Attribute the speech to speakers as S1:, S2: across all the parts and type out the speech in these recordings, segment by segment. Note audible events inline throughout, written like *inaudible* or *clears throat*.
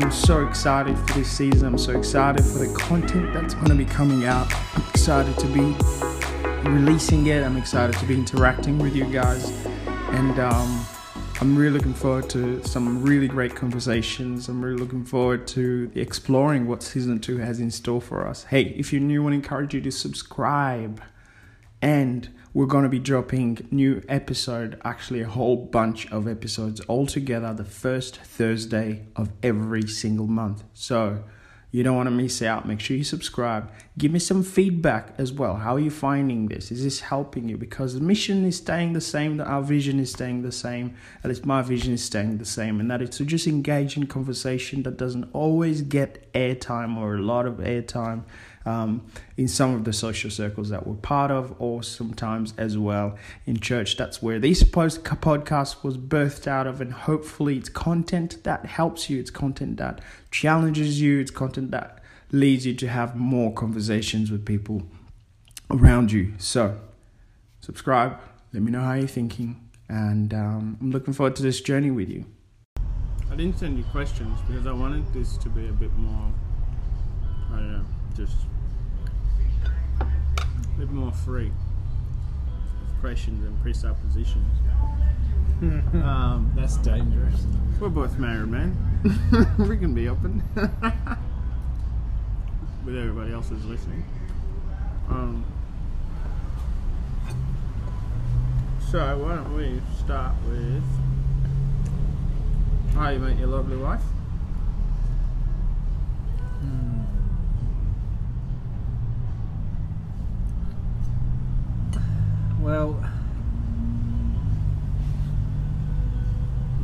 S1: I'm so excited for this season. I'm so excited for the content that's going to be coming out. I'm excited to be releasing it. I'm excited to be interacting with you guys, and um, I'm really looking forward to some really great conversations. I'm really looking forward to exploring what season two has in store for us. Hey, if you're new, I encourage you to subscribe and we're going to be dropping new episode actually a whole bunch of episodes all together the first thursday of every single month. So you don't want to miss out. Make sure you subscribe. Give me some feedback as well. How are you finding this? Is this helping you? Because the mission is staying the same our vision is staying the same at least my vision is staying the same and that is to just engage in conversation that doesn't always get airtime or a lot of airtime um, in some of the social circles that we're part of, or sometimes as well in church. That's where this post podcast was birthed out of, and hopefully, it's content that helps you, it's content that challenges you, it's content that leads you to have more conversations with people around you. So, subscribe, let me know how you're thinking, and um, I'm looking forward to this journey with you.
S2: I didn't send you questions because I wanted this to be a bit more, I don't know, just a bit more free of questions and presuppositions. *laughs* um,
S3: That's dangerous.
S2: we're both married, man. *laughs* we can be open. *laughs* With everybody else who's listening. Um, so, why don't we start with how you met your lovely wife?
S3: Well,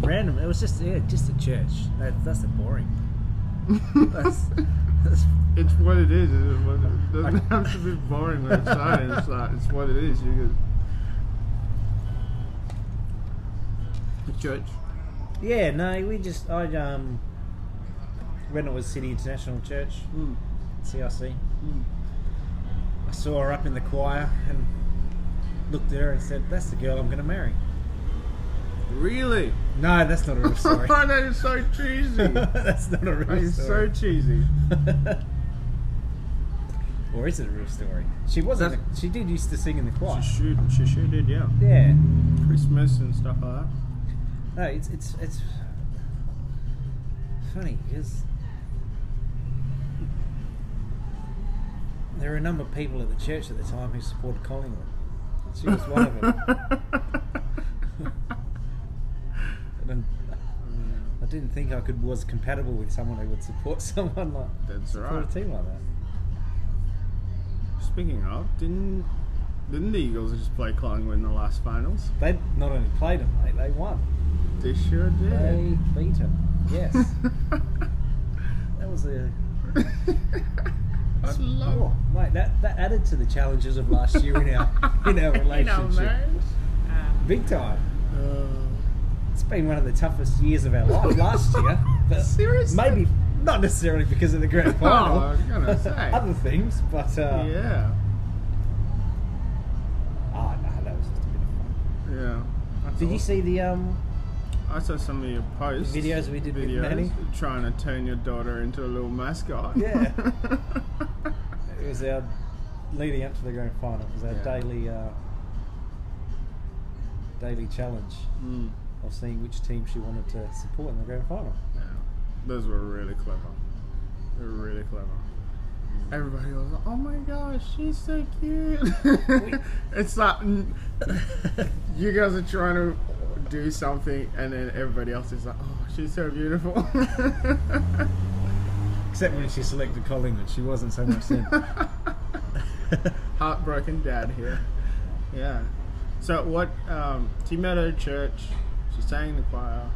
S3: random. It was just yeah, just a church. That, that's the boring. that's, *laughs* that's
S2: It's what it is. It what doesn't have to be boring or exciting. It's, it's what it is. You get the church.
S3: yeah. No, we just I um. Reynolds City International Church,
S2: Mm.
S3: CRC.
S2: Mm.
S3: I saw her up in the choir and looked at her and said, "That's the girl I'm going to marry."
S2: Really?
S3: No, that's not a real *laughs* story.
S2: that is so cheesy. *laughs*
S3: that's not a
S2: that
S3: real
S2: is so cheesy. *laughs*
S3: or is it a real story? She wasn't.
S2: That's-
S3: she did used to sing in the choir.
S2: She should. She sure did. Yeah.
S3: Yeah.
S2: Christmas and stuff like that.
S3: No, it's it's it's funny because there were a number of people at the church at the time who supported Collingwood. She was one of them. *laughs* and I didn't think I could was compatible with someone who would support *laughs* someone like
S2: That's
S3: support
S2: right.
S3: a team like that.
S2: Speaking of, didn't didn't the Eagles just play Collingwood in the last finals?
S3: They not only played them, mate, they won.
S2: They sure did.
S3: They beat them. Yes, *laughs* that was a
S2: I love.
S3: Oh, mate, that, that added to the challenges of last year in our *laughs* in our relationship. Big time.
S2: Uh,
S3: It's been one of the toughest years of our life *laughs* last year. But
S2: Seriously?
S3: Maybe not necessarily because of the grand *laughs*
S2: Oh,
S3: final.
S2: I was gonna say.
S3: Other things, but uh,
S2: yeah.
S3: oh no, that was just a bit of fun.
S2: Yeah. That's
S3: Did you see the um?
S2: I saw some of your posts.
S3: videos we did with
S2: videos, Trying to turn your daughter into a little mascot.
S3: Yeah. It was our leading up to the grand final. It was our
S2: Yeah.
S3: daily uh, daily challenge
S2: Mm,
S3: of seeing which team she wanted to support in the grand final.
S2: yeah. Those were really clever. They were really clever. Everybody was like, "Oh my gosh, she's so cute." *laughs* it's like *laughs* you guys are trying to do something, and then everybody else is like, "Oh, she's so beautiful." *laughs*
S3: Except when she selected Collingwood, she wasn't so much then. *laughs*
S2: Heartbroken dad here. Yeah. So what? Um, she met at a church. She sang in the choir.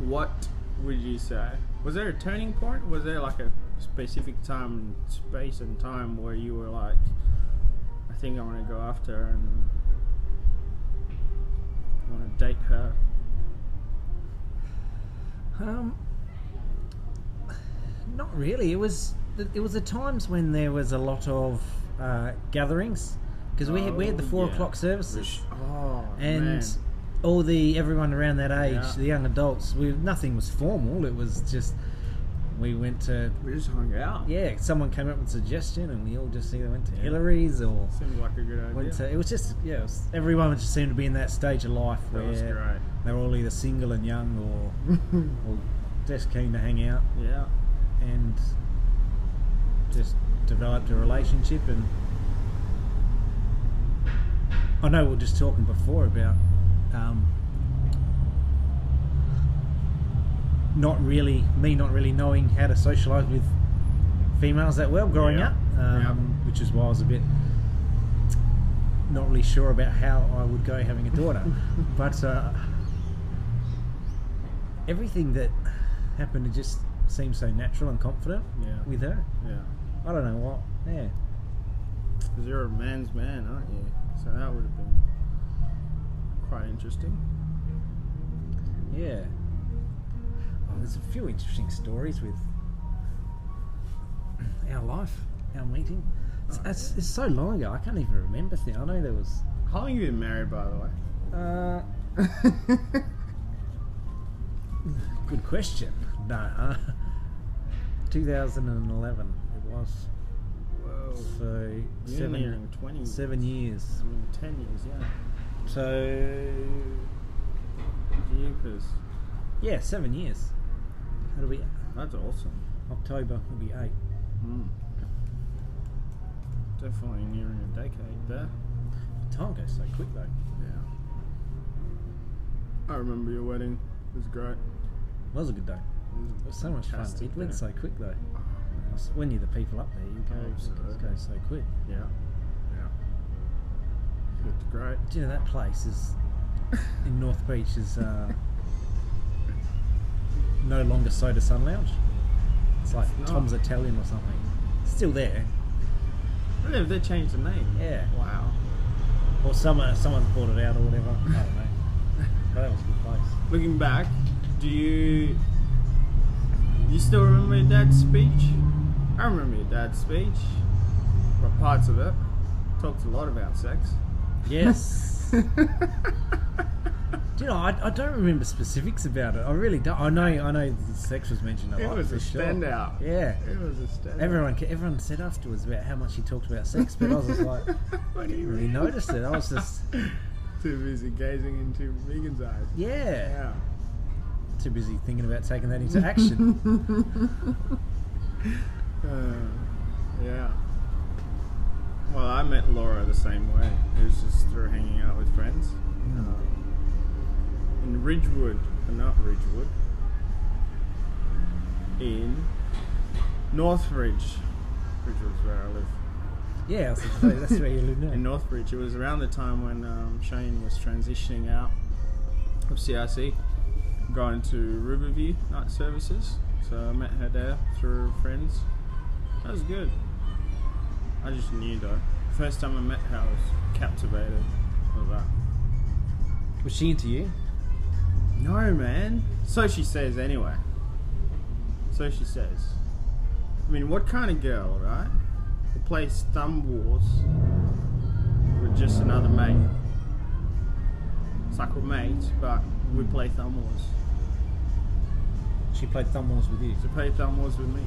S2: What would you say? Was there a turning point? Was there like a specific time, and space, and time where you were like, I think I want to go after her and want to date her?
S3: Um, not really. It was it was the times when there was a lot of uh, gatherings because we had, we had the four
S2: yeah.
S3: o'clock services,
S2: Oh
S3: and
S2: man.
S3: all the everyone around that age,
S2: Yeah.
S3: the young adults, we nothing was formal. It was just we went to
S2: We just hung out.
S3: yeah. Someone came up with a suggestion, and we all just either went to Hillary's or
S2: Seems like a good idea.
S3: went to. It was just yeah. Was, everyone just seemed to be in that stage of life
S2: that
S3: where they were all either single and young or *laughs* or just keen to hang out
S2: yeah.
S3: And just developed a relationship and I know we were just talking before about um, not really me not really knowing how to socialise with females that well growing
S2: Yeah.
S3: up um, which is why I was a bit not really sure about how I would go having a daughter *laughs* but uh, everything that happened it just seemed so natural and confident
S2: Yeah.
S3: with her
S2: Yeah.
S3: I don't know what yeah
S2: Because you're a man's man, aren't you? So that would have been quite interesting.
S3: Yeah. Oh, there's a few interesting stories with *clears throat* our life, our meeting. It's,
S2: Oh,
S3: it's,
S2: yeah.
S3: it's so long ago, I can't even remember things. I know there was.
S2: How long have you been married, by the way?
S3: Uh, *laughs* good question. No, uh, 2011 it was.
S2: Whoa.
S3: So
S2: You're
S3: seven,
S2: nearing 20.
S3: seven years.
S2: I mean, 10 years, yeah.
S3: So
S2: Jeepers.
S3: yeah, seven years. That'll be
S2: That's awesome.
S3: October. Will be eight.
S2: Mm. Definitely nearing a decade there.
S3: Time goes so quick though.
S2: Yeah. I remember your wedding. It was great.
S3: It was a good day. It was so much fun. It went so quick though.
S2: Oh,
S3: When you're the people up there, you go, it goes so quick.
S2: Yeah. Yeah. It's great.
S3: Do you know that place is *laughs* in North Beach is uh, no longer Soda Sun Lounge. It's like
S2: It's.
S3: Tom's Italian or something. It's still there,
S2: Really, they changed the name?
S3: Yeah.
S2: Wow.
S3: or someone someone's bought it out or whatever. I don't know. *laughs* But that was a good place.
S2: Looking back, do you you still remember your dad's speech? I remember your dad's speech. Well, parts of it. Talked a lot about sex.
S3: Yes. Do you know, I, I don't remember specifics about it. I really don't. I know, I know, the sex was mentioned a lot.
S2: It was
S3: for
S2: a
S3: sure.
S2: standout.
S3: Yeah.
S2: It was a stand.
S3: Everyone, everyone said afterwards about how much he talked about sex, but I was just like, *laughs*
S2: I you
S3: really
S2: mean?
S3: noticed it. I was just,
S2: Too busy gazing into Megan's eyes.
S3: yeah,
S2: Yeah.
S3: Too busy thinking about taking that into action. *laughs*
S2: Uh, yeah. Well, I met Laura the same way. It was just through hanging out with friends. Um, in Ridgewood, uh, not Ridgewood, in Northridge. Ridgewood is where I live.
S3: yeah, I was say, that's where you live
S2: In
S3: now.
S2: Northbridge, it was around the time when um, Shane was transitioning out of CRC, going to Riverview night services. So I met her there through friends. That was good. I just knew though. First time I met her, I was captivated with that.
S3: Was she into you?
S2: No, man. So she says anyway. So she says. I mean, what kind of girl, right? Who plays Thumb Wars with just another mate. It's like we're mates, but we play Thumb Wars.
S3: She played Thumb Wars with you.
S2: To play Thumb Wars with me.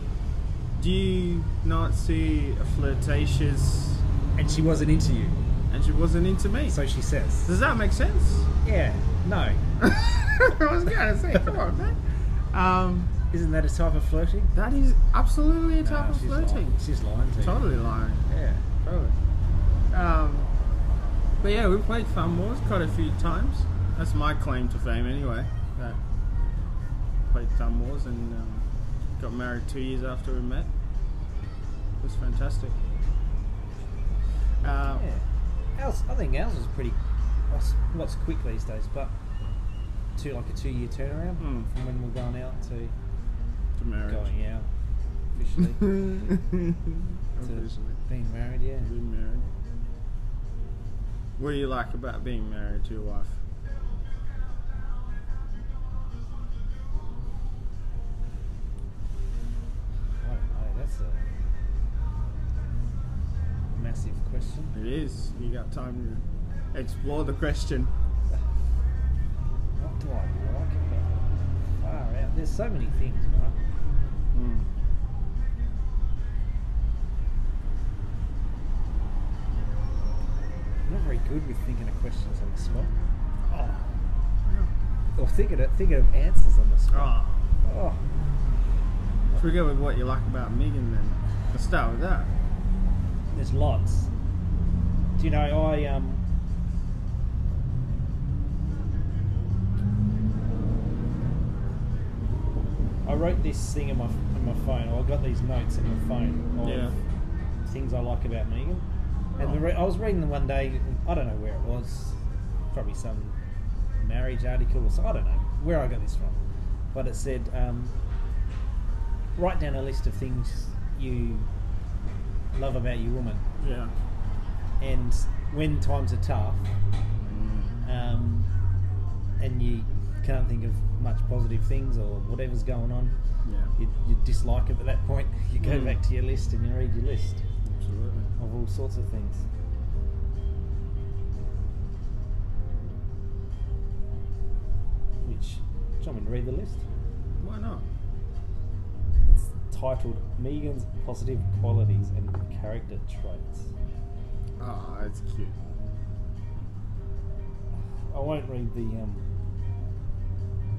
S2: Do you not see a flirtatious.
S3: And she wasn't into you.
S2: And she wasn't into me.
S3: So she says.
S2: Does that make sense?
S3: Yeah, no. *laughs*
S2: I was gonna say, come on, man. Um,
S3: Isn't that a type of flirting?
S2: that is absolutely a type
S3: Nah,
S2: of
S3: she's
S2: flirting.
S3: Lying. She's lying to you.
S2: Totally lying.
S3: Yeah.
S2: Totally. Um, but yeah, we played Thumb Wars quite a few times. That's my claim to fame, anyway. That played Thumb and um, got married two years after we met. It was fantastic. Uh,
S3: Yeah. Ours, I think ours was pretty. What's, quick these days, but two like a two year turnaround
S2: Mm.
S3: from when we're going out to
S2: to marriage.
S3: going out officially *laughs* to
S2: Officially.
S3: being married. Yeah.
S2: Being married. What do you like about being married to your wife?
S3: massive question.
S2: It is. You got time to explore the question. what do I like about far out?
S3: There's so many things, right?
S2: Mm.
S3: I'm not very good with thinking of questions on the spot. Oh. Or thinking of, thinking of answers on the spot.
S2: Oh.
S3: oh.
S2: Should we go with what you like about Megan then? Let's start with that.
S3: There's lots. Do you know I um I wrote this thing in my in my phone. Or I got these notes in my phone of
S2: Yeah.
S3: things I like about Megan. And the re- I was reading them one day. I don't know where it was. Probably some marriage article or so. I don't know where I got this from. But it said, um, write down a list of things you love about your woman.
S2: Yeah.
S3: And when times are tough, um, and you can't think of much positive things or whatever's going on,
S2: Yeah.
S3: you, you dislike it at that point. *laughs* You go
S2: Mm.
S3: back to your list and you read your list
S2: Absolutely.
S3: of all sorts of things. Which, do you want me to read the list?
S2: Why not?
S3: Titled Megan's Positive Qualities and Character Traits.
S2: Oh, that's cute.
S3: I won't read the. Um,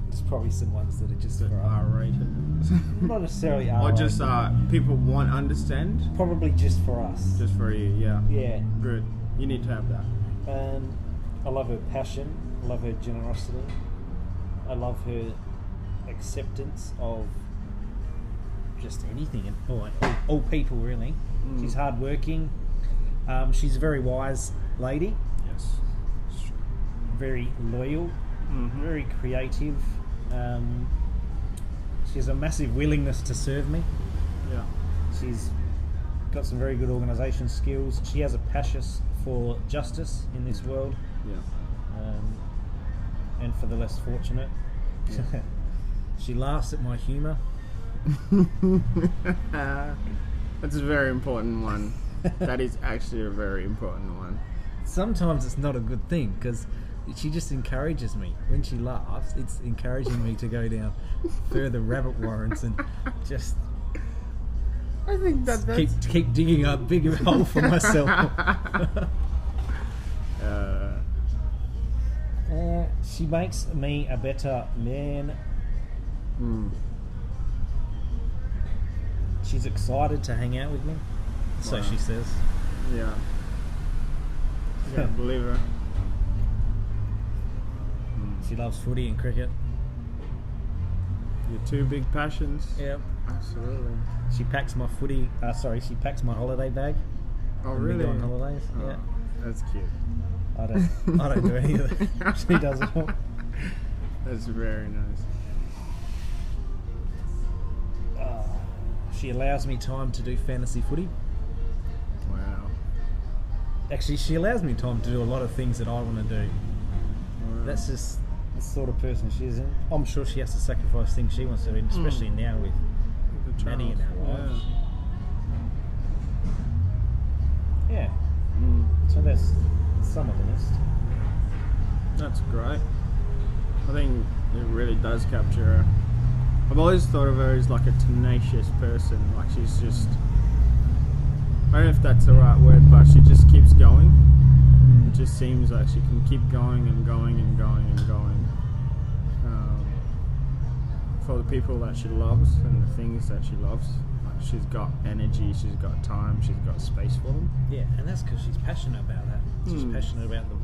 S3: there's probably some ones that are just
S2: That
S3: for
S2: R rated. *laughs*
S3: not necessarily
S2: or just uh, people won't understand.
S3: probably just for us.
S2: Just for you, yeah.
S3: yeah.
S2: Good. You need to have that.
S3: Um, I love her passion. I love her generosity. I love her acceptance of just anything and all, all, people really.
S2: Mm.
S3: She's hardworking. Um, she's a very wise lady.
S2: Yes.
S3: Very loyal.
S2: Mm-hmm.
S3: Very creative. Um, she has a massive willingness to serve me.
S2: Yeah.
S3: She's got some very good organisation skills. She has a passion for justice in this world.
S2: Yeah.
S3: um, and for the less fortunate.
S2: Yeah. *laughs*
S3: she laughs at my humour. *laughs*
S2: That's a very important one. that is actually a very important one.
S3: Sometimes it's not a good thing because she just encourages me. When she laughs, it's encouraging me to go down further rabbit warrens and just
S2: I think that
S3: keep keep digging a bigger hole for myself. *laughs* *laughs*
S2: uh,
S3: Uh, she makes me a better man.
S2: mm,
S3: She's excited to hang out with me. So
S2: Wow.
S3: she says.
S2: yeah. You gotta *laughs* believe her.
S3: She loves footy and cricket.
S2: Your two big passions.
S3: Yep.
S2: Absolutely.
S3: She packs my footy. Uh, sorry, she packs my holiday bag.
S2: Oh, really?
S3: on holidays.
S2: Oh,
S3: Yeah.
S2: That's cute.
S3: I don't. I don't do any of that. *laughs* She does it all.
S2: That's very nice.
S3: She allows me time to do fantasy footy.
S2: Wow.
S3: Actually, she allows me time to do a lot of things that I want to do.
S2: Wow.
S3: That's just the sort of person she is. And I'm sure she has to sacrifice things she wants to do, especially now with
S2: The
S3: many in our lives. Yeah.
S2: Mm.
S3: So that's some of the list.
S2: That's great. I think it really does capture her. I've always thought of her as like a tenacious person. Like she's just. I don't know if that's the right word, but she just keeps going. It just seems like she can keep going and going and going and going. Um, for the people that she loves and the things that she loves. Like she's got energy, she's got time, she's got space for them.
S3: Yeah, and that's because she's passionate about that. She's
S2: Hmm.
S3: passionate about the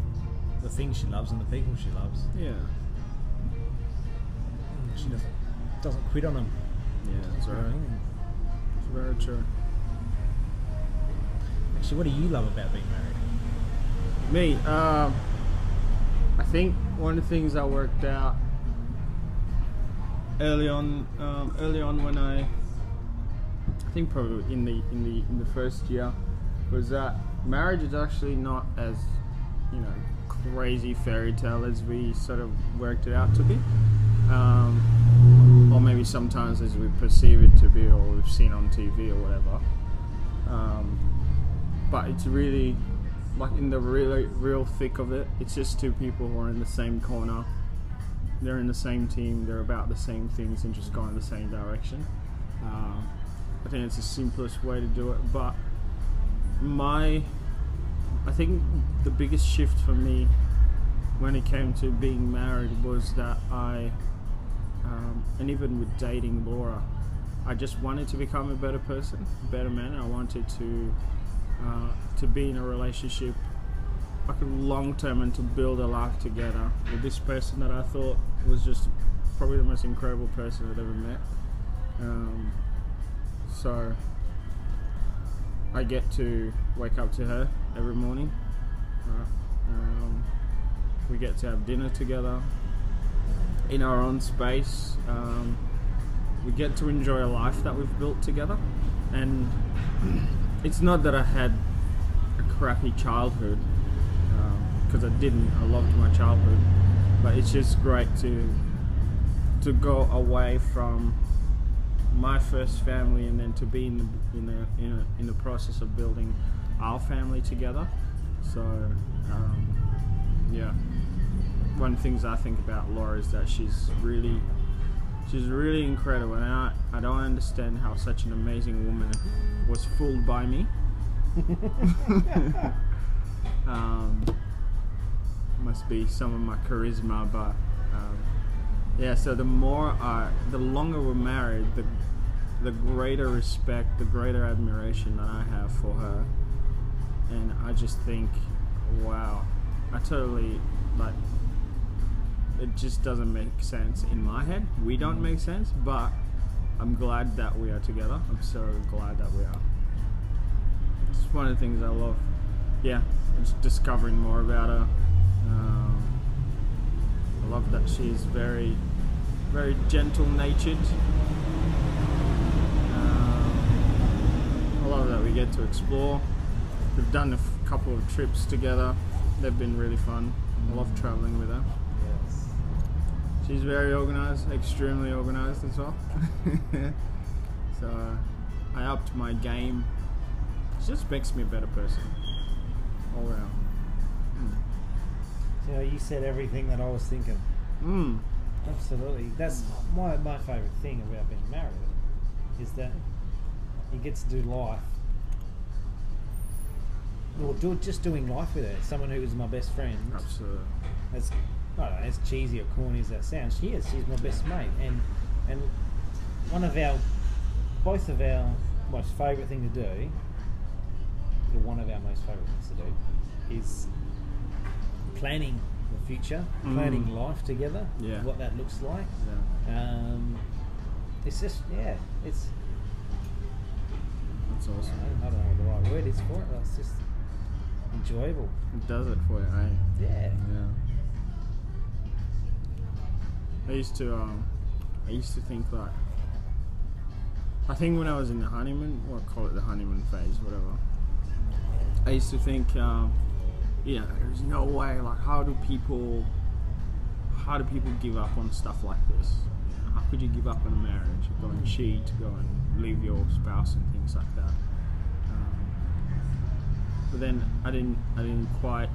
S3: the things she loves and the people she loves.
S2: Yeah.
S3: She doesn't doesn't quit on them.
S2: Yeah, that's right. very true.
S3: Actually, what do you love about being married?
S2: Me, um, I think one of the things I worked out early on, um, early on when I, I think probably in the in the in the first year, was that marriage is actually not as, you know, crazy fairy tale as we sort of worked it out to be, um, or maybe sometimes as we perceive it to be, or we've seen on TV or whatever. Um, but it's really like in the really real thick of it it's just two people who are in the same corner they're in the same team, they're about the same things, and just going in the same direction. Uh, I think it's the simplest way to do it. But my, I think the biggest shift for me when it came to being married was that I, um, and even with dating Laura, I just wanted to become a better person, a better man. I wanted to uh, to be in a relationship like a long term and to build a life together with this person that I thought was just probably the most incredible person I'd ever met. Um, so I get to wake up to her every morning. Um, we get to have dinner together in our own space. Um, we get to enjoy a life that we've built together, and it's not that I had a crappy childhood because I didn't. I loved my childhood, but it's just great to to go away from my first family and then to be in the in the in, a, in the process of building our family together. So um, yeah, one of the things I think about Laura is that she's really she's really incredible, and I I don't understand how such an amazing woman was fooled by me. *laughs* um, must be some of my charisma, but um, yeah. So the more I, the longer we're married, the the greater respect, the greater admiration that I have for her, and I just think, wow, I totally like. It just doesn't make sense in my head. We don't make sense, but I'm glad that we are together. I'm so glad that we are. It's one of the things I love. Yeah, just discovering more about her. Um, I love that she's very, very gentle natured. Um, I love that we get to explore. We've done a couple of trips together. They've been really fun. I love traveling with her. She's very organized, extremely organized as well. *laughs* so uh, I upped my game. It just makes me a better person all around.
S3: So you said everything that I was thinking.
S2: Mm.
S3: Absolutely. That's my my favourite thing about being married is that you get to do life. Or do, just doing life with her. Someone who is my best friend.
S2: Absolutely.
S3: As I don't know, as cheesy or corny as that sounds, she is. She's my best mate, and and one of our, both of our most favourite thing to do, or one of our most favourite things to do, is planning the future,
S2: Mm.
S3: planning life together.
S2: Yeah.
S3: What that looks like.
S2: Yeah.
S3: Um, it's just yeah, it's
S2: That's awesome.
S3: I don't know what the right word is for it. But it's just enjoyable.
S2: It does it for you, eh?
S3: Yeah.
S2: Yeah. I used to, um, I used to think like, I think when I was in the honeymoon, or call it the honeymoon phase, whatever. I used to think, um, there's no way. Like, how do people, how do people give up on stuff like this? How could you give up on a marriage? Go and cheat, go and leave your spouse and things like that. Um, but then I didn't, I didn't quite.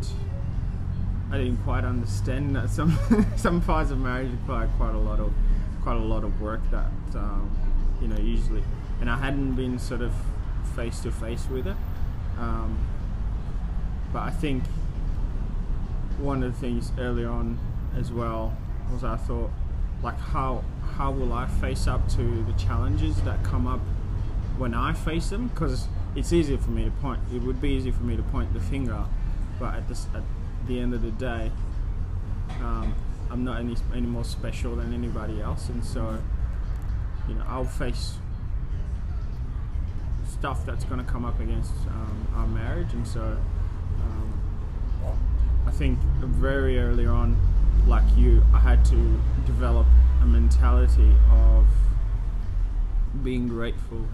S2: I didn't quite understand that *laughs* some some parts of marriage require quite a lot of quite a lot of work that um, you know usually, and I hadn't been sort of face to face with it. Um, but I think one of the things early on as well was I thought like how how will I face up to the challenges that come up when I face them because it's easier for me to point it would be easy for me to point the finger but at this at the end of the day um, I'm not any any more special than anybody else and so you know I'll face stuff that's going to come up against um, our marriage and so um, I think very early on like you I had to develop a mentality of being grateful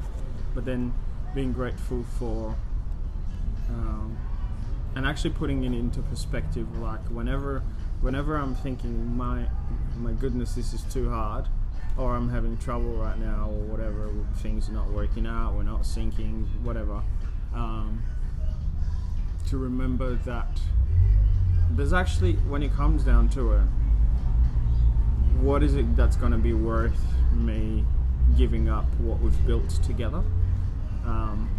S2: but then being grateful for um, and actually putting it into perspective like whenever whenever i'm thinking my my goodness this is too hard or i'm having trouble right now or whatever things are not working out we're not syncing whatever um, to remember that there's actually when it comes down to it what is it that's going to be worth me giving up what we've built together? Um,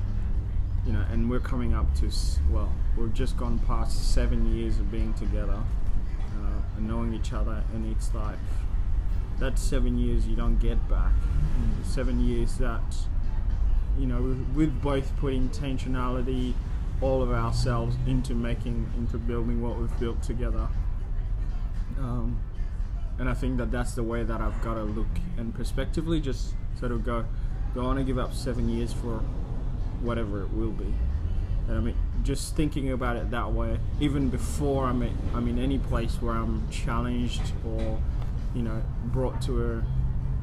S2: you know, and we're coming up to well, we've just gone past seven years of being together uh, and knowing each other, and it's like that seven years you don't get back. Seven years that you know, with, with both putting intentionality, all of ourselves into making, into building what we've built together. Um, and I think that that's the way that I've got to look and prospectively just sort of go, go on and give up seven years for whatever it will be. And I mean, just thinking about it that way, even before I'm in, I'm in any place where I'm challenged or, you know, brought to a,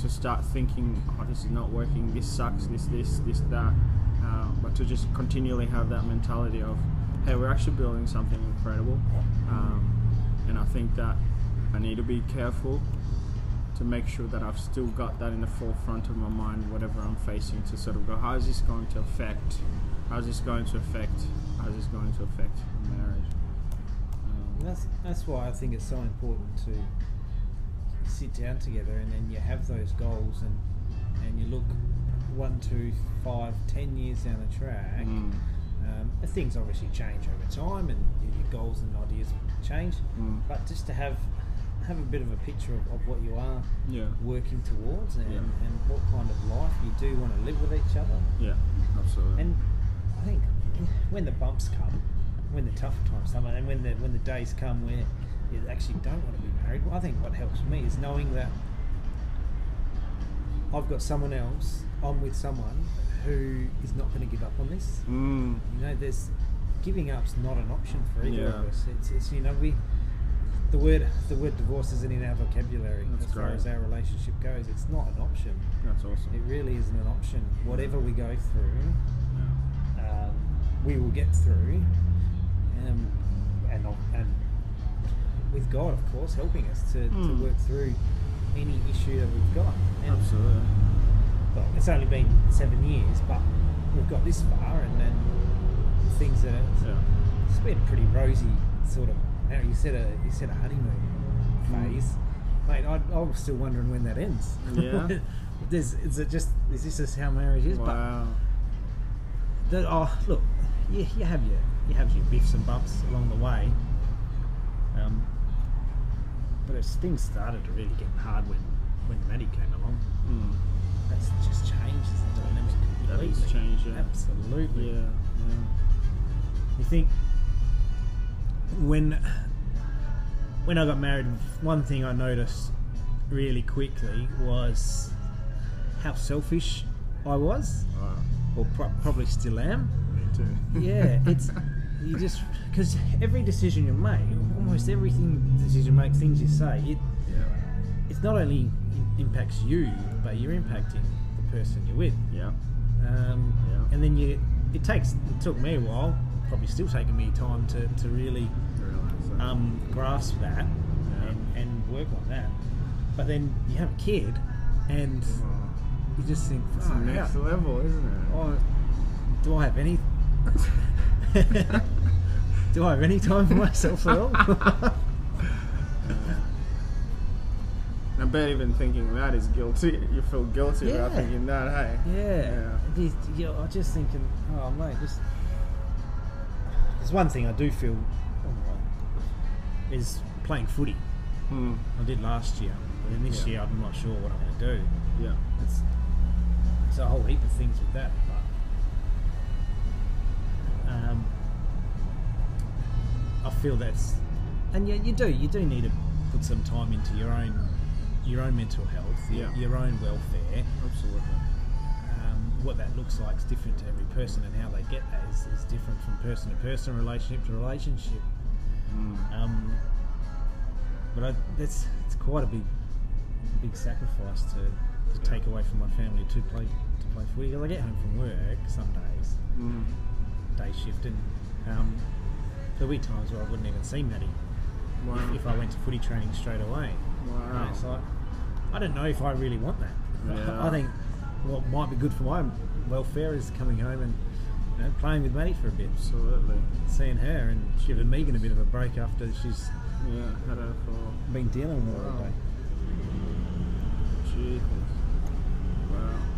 S2: to start thinking, oh, this is not working, this sucks, this, this, this, that. Uh, but to just continually have that mentality of, hey, we're actually building something incredible. Um, and I think that I need to be careful to make sure that I've still got that in the forefront of my mind, whatever I'm facing, to sort of go, how is this going to affect? How is this going to affect? How is this going to affect marriage? Um,
S3: that's that's why I think it's so important to sit down together and then you have those goals and and you look one, two, five, ten years down the track.
S2: Mm.
S3: Um, things obviously change over time, and your goals and ideas change.
S2: Mm.
S3: But just to have have a bit of a picture of, of what you are
S2: Yeah.
S3: working towards and,
S2: Yeah.
S3: and what kind of life you do want to live with each other.
S2: Yeah. Absolutely.
S3: And I think when the bumps come, when the tough times come, and when the when the days come where you actually don't want to be married, well, I think what helps me is knowing that I've got someone else. I'm with someone who is not going to give up on this.
S2: mm.
S3: You know, there's giving up's not an option for either of us. It's, it's you know we the word the word divorce isn't in our vocabulary
S2: That's
S3: as far as our relationship goes. It's not an option.
S2: That's awesome.
S3: It really isn't an option. Whatever we go through,
S2: Yeah.
S3: um, we will get through, um, and and with God, of course, helping us to, to
S2: Mm.
S3: work through any issue that we've got. And,
S2: Absolutely.
S3: Well, it's only been seven years, but we've got this far, and then things that are,
S2: Yeah.
S3: it's been pretty rosy sort of. You said a you said a honeymoon phase, mate. I, I'm still wondering when that ends.
S2: Yeah. *laughs*
S3: There's, is it just is this just how marriage is? But
S2: Wow.
S3: the, oh, look, you, you have your you have your biffs and bumps along the way. Um, but as things started to really get hard when when Maddie came along,
S2: Mm.
S3: that's just changed the dynamic
S2: That
S3: completely.
S2: has changed, yeah.
S3: Absolutely.
S2: Yeah. Yeah.
S3: You think when when I got married, one thing I noticed really quickly was how selfish I was,
S2: Wow.
S3: or pro- probably still am.
S2: Me too. *laughs*
S3: Yeah, it's you just because every decision you make, almost everything decision you make, things you say, it
S2: yeah.
S3: it's not only impacts you, but you're impacting the person you're with.
S2: Yeah.
S3: Um,
S2: Yeah.
S3: And then you, it takes it took me a while, probably still taking me time to, to really um, grasp that
S2: Yeah.
S3: and, and work on that. But then you have a kid, and
S2: Oh,
S3: you just think,
S2: it's the next
S3: how-
S2: level, isn't it?
S3: oh, do I have any? *laughs* do I have any time for myself at all? *laughs*
S2: I bet even thinking that is guilty. You feel guilty about thinking that, hey?
S3: Yeah. You know, I'm just thinking, oh mate, just there's one thing I do feel is playing footy.
S2: Hmm.
S3: I did last year, but then this
S2: Yeah.
S3: year I'm not sure what I'm going to do.
S2: Yeah.
S3: It's, it's a whole heap of things with that, but um, I feel that's, and yeah, you do, you do need to put some time into your own, your own mental health, your, your own welfare.
S2: Absolutely.
S3: What that looks like is different to every person, and how they get that is, is different from person to person, relationship to relationship.
S2: Mm.
S3: Um, but I, that's it's quite a big, big sacrifice to, to take away from my family to play to play footy. Because I get home from work some days,
S2: Mm.
S3: day shift, and um, there'll be times where I wouldn't even see Maddie
S2: Wow.
S3: if, if I went to footy training straight away. You know,
S2: Wow.
S3: it's like I don't know if I really want that. *laughs*
S2: Yeah.
S3: I think what might be good for my welfare is coming home and you know, playing with Maddie for a bit.
S2: Absolutely.
S3: Seeing her and giving Megan a bit of a break after she's
S2: yeah, had her for
S3: been dealing with her wow. all
S2: oh.
S3: day. Jesus. Wow.